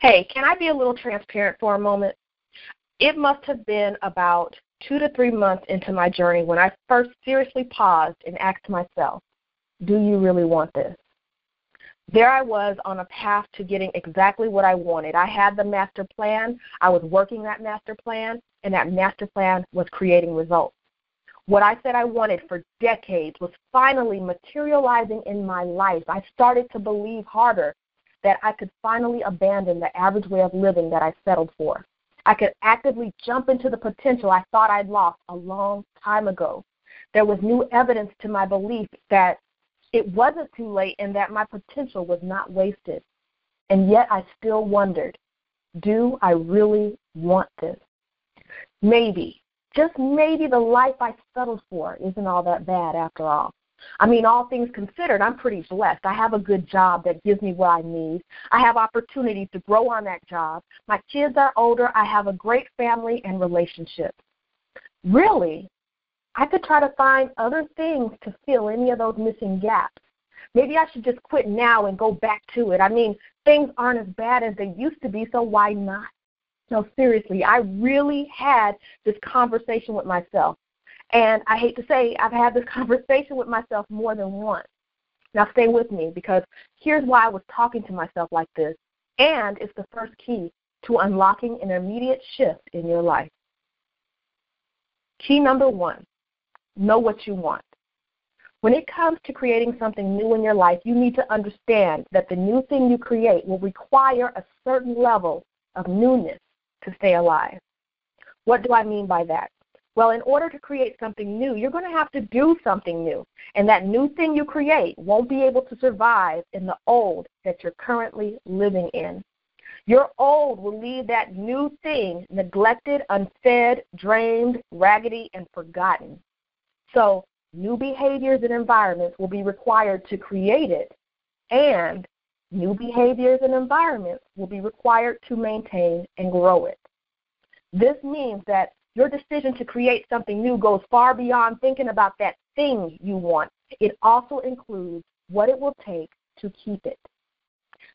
Hey, can I be a little transparent for a moment? It must have been about two to three months into my journey when I first seriously paused and asked myself, Do you really want this? There I was on a path to getting exactly what I wanted. I had the master plan, I was working that master plan, and that master plan was creating results. What I said I wanted for decades was finally materializing in my life. I started to believe harder that I could finally abandon the average way of living that I settled for. I could actively jump into the potential I thought I'd lost a long time ago. There was new evidence to my belief that it wasn't too late and that my potential was not wasted. And yet I still wondered do I really want this? Maybe, just maybe the life I settled for isn't all that bad after all. I mean, all things considered, I'm pretty blessed. I have a good job that gives me what I need. I have opportunities to grow on that job. My kids are older. I have a great family and relationship. Really, I could try to find other things to fill any of those missing gaps. Maybe I should just quit now and go back to it. I mean, things aren't as bad as they used to be, so why not? No, seriously, I really had this conversation with myself. And I hate to say, I've had this conversation with myself more than once. Now, stay with me because here's why I was talking to myself like this, and it's the first key to unlocking an immediate shift in your life. Key number one know what you want. When it comes to creating something new in your life, you need to understand that the new thing you create will require a certain level of newness to stay alive. What do I mean by that? Well, in order to create something new, you're going to have to do something new. And that new thing you create won't be able to survive in the old that you're currently living in. Your old will leave that new thing neglected, unfed, drained, raggedy, and forgotten. So, new behaviors and environments will be required to create it, and new behaviors and environments will be required to maintain and grow it. This means that your decision to create something new goes far beyond thinking about that thing you want. It also includes what it will take to keep it.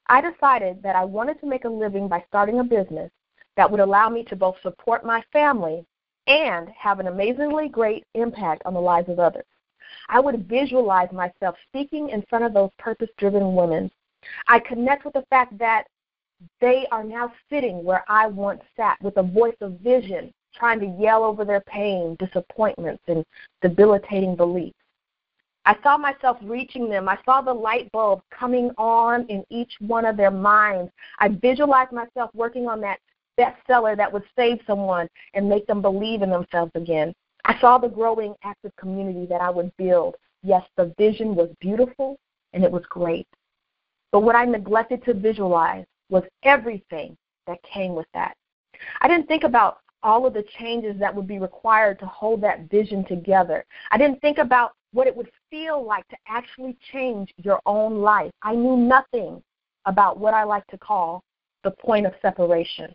I decided that I wanted to make a living by starting a business that would allow me to both support my family and have an amazingly great impact on the lives of others. I would visualize myself speaking in front of those purpose driven women. I connect with the fact that they are now sitting where I once sat with a voice of vision trying to yell over their pain, disappointments, and debilitating beliefs. I saw myself reaching them. I saw the light bulb coming on in each one of their minds. I visualized myself working on that bestseller that would save someone and make them believe in themselves again. I saw the growing active community that I would build. Yes, the vision was beautiful and it was great. But what I neglected to visualize was everything that came with that. I didn't think about all of the changes that would be required to hold that vision together. I didn't think about what it would feel like to actually change your own life. I knew nothing about what I like to call the point of separation.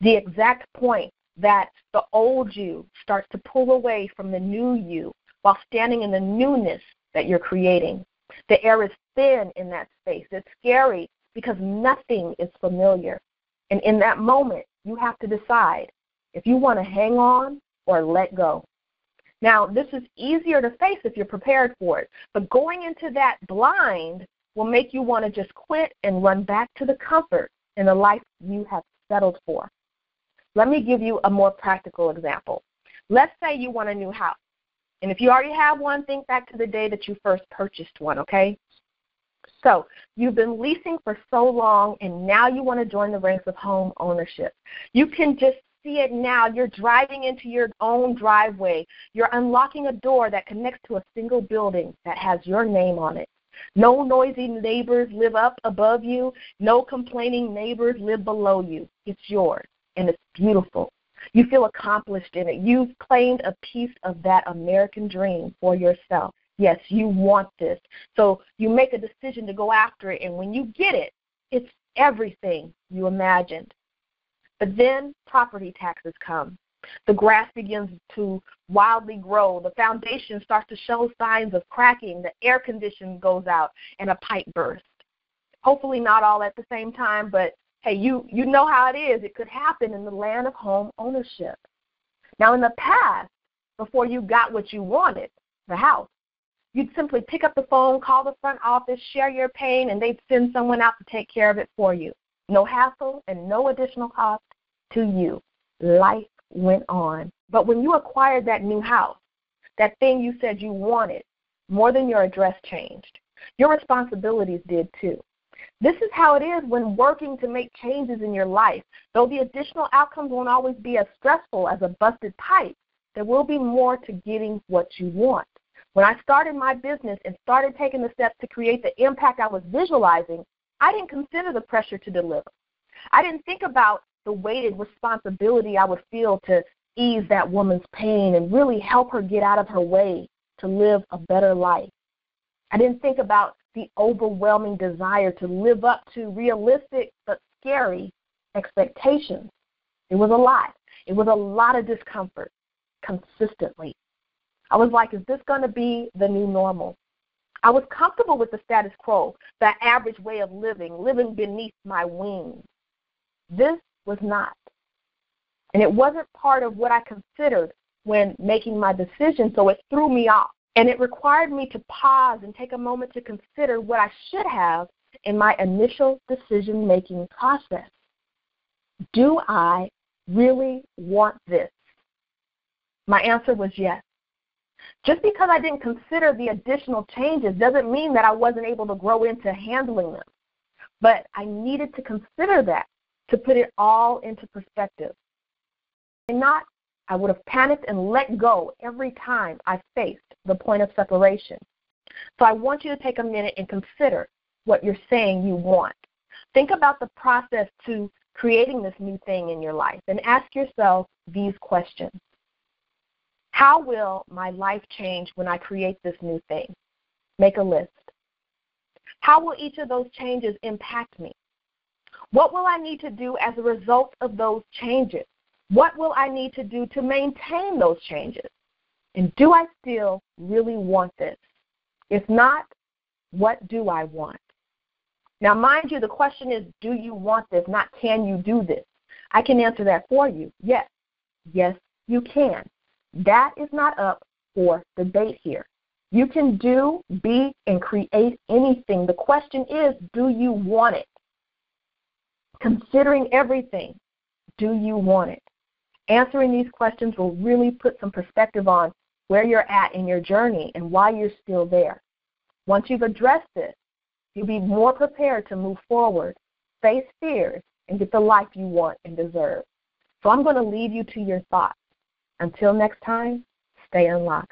The exact point that the old you starts to pull away from the new you while standing in the newness that you're creating. The air is thin in that space. It's scary because nothing is familiar. And in that moment, you have to decide if you want to hang on or let go. Now, this is easier to face if you're prepared for it, but going into that blind will make you want to just quit and run back to the comfort in the life you have settled for. Let me give you a more practical example. Let's say you want a new house. And if you already have one, think back to the day that you first purchased one, okay? So you've been leasing for so long, and now you want to join the ranks of home ownership. You can just see it now. You're driving into your own driveway. You're unlocking a door that connects to a single building that has your name on it. No noisy neighbors live up above you. No complaining neighbors live below you. It's yours, and it's beautiful. You feel accomplished in it. You've claimed a piece of that American dream for yourself. Yes, you want this. So you make a decision to go after it, and when you get it, it's everything you imagined. But then property taxes come. The grass begins to wildly grow. The foundation starts to show signs of cracking. The air condition goes out, and a pipe bursts. Hopefully, not all at the same time, but hey, you you know how it is. It could happen in the land of home ownership. Now, in the past, before you got what you wanted, the house, you'd simply pick up the phone, call the front office, share your pain, and they'd send someone out to take care of it for you. No hassle and no additional cost to you. Life went on. But when you acquired that new house, that thing you said you wanted, more than your address changed. Your responsibilities did too. This is how it is when working to make changes in your life. Though the additional outcomes won't always be as stressful as a busted pipe, there will be more to getting what you want. When I started my business and started taking the steps to create the impact I was visualizing, I didn't consider the pressure to deliver. I didn't think about the weighted responsibility I would feel to ease that woman's pain and really help her get out of her way to live a better life. I didn't think about the overwhelming desire to live up to realistic but scary expectations. It was a lot. It was a lot of discomfort consistently. I was like, is this going to be the new normal? I was comfortable with the status quo, the average way of living, living beneath my wings. This was not. And it wasn't part of what I considered when making my decision, so it threw me off. And it required me to pause and take a moment to consider what I should have in my initial decision making process. Do I really want this? My answer was yes. Just because I didn't consider the additional changes doesn't mean that I wasn't able to grow into handling them. But I needed to consider that to put it all into perspective. And not, I would have panicked and let go every time I faced the point of separation. So I want you to take a minute and consider what you're saying you want. Think about the process to creating this new thing in your life and ask yourself these questions. How will my life change when I create this new thing? Make a list. How will each of those changes impact me? What will I need to do as a result of those changes? What will I need to do to maintain those changes? And do I still really want this? If not, what do I want? Now, mind you, the question is do you want this, not can you do this? I can answer that for you. Yes. Yes, you can. That is not up for debate here. You can do, be, and create anything. The question is do you want it? Considering everything, do you want it? Answering these questions will really put some perspective on where you're at in your journey and why you're still there. Once you've addressed this, you'll be more prepared to move forward, face fears, and get the life you want and deserve. So I'm going to leave you to your thoughts. Until next time, stay unlocked.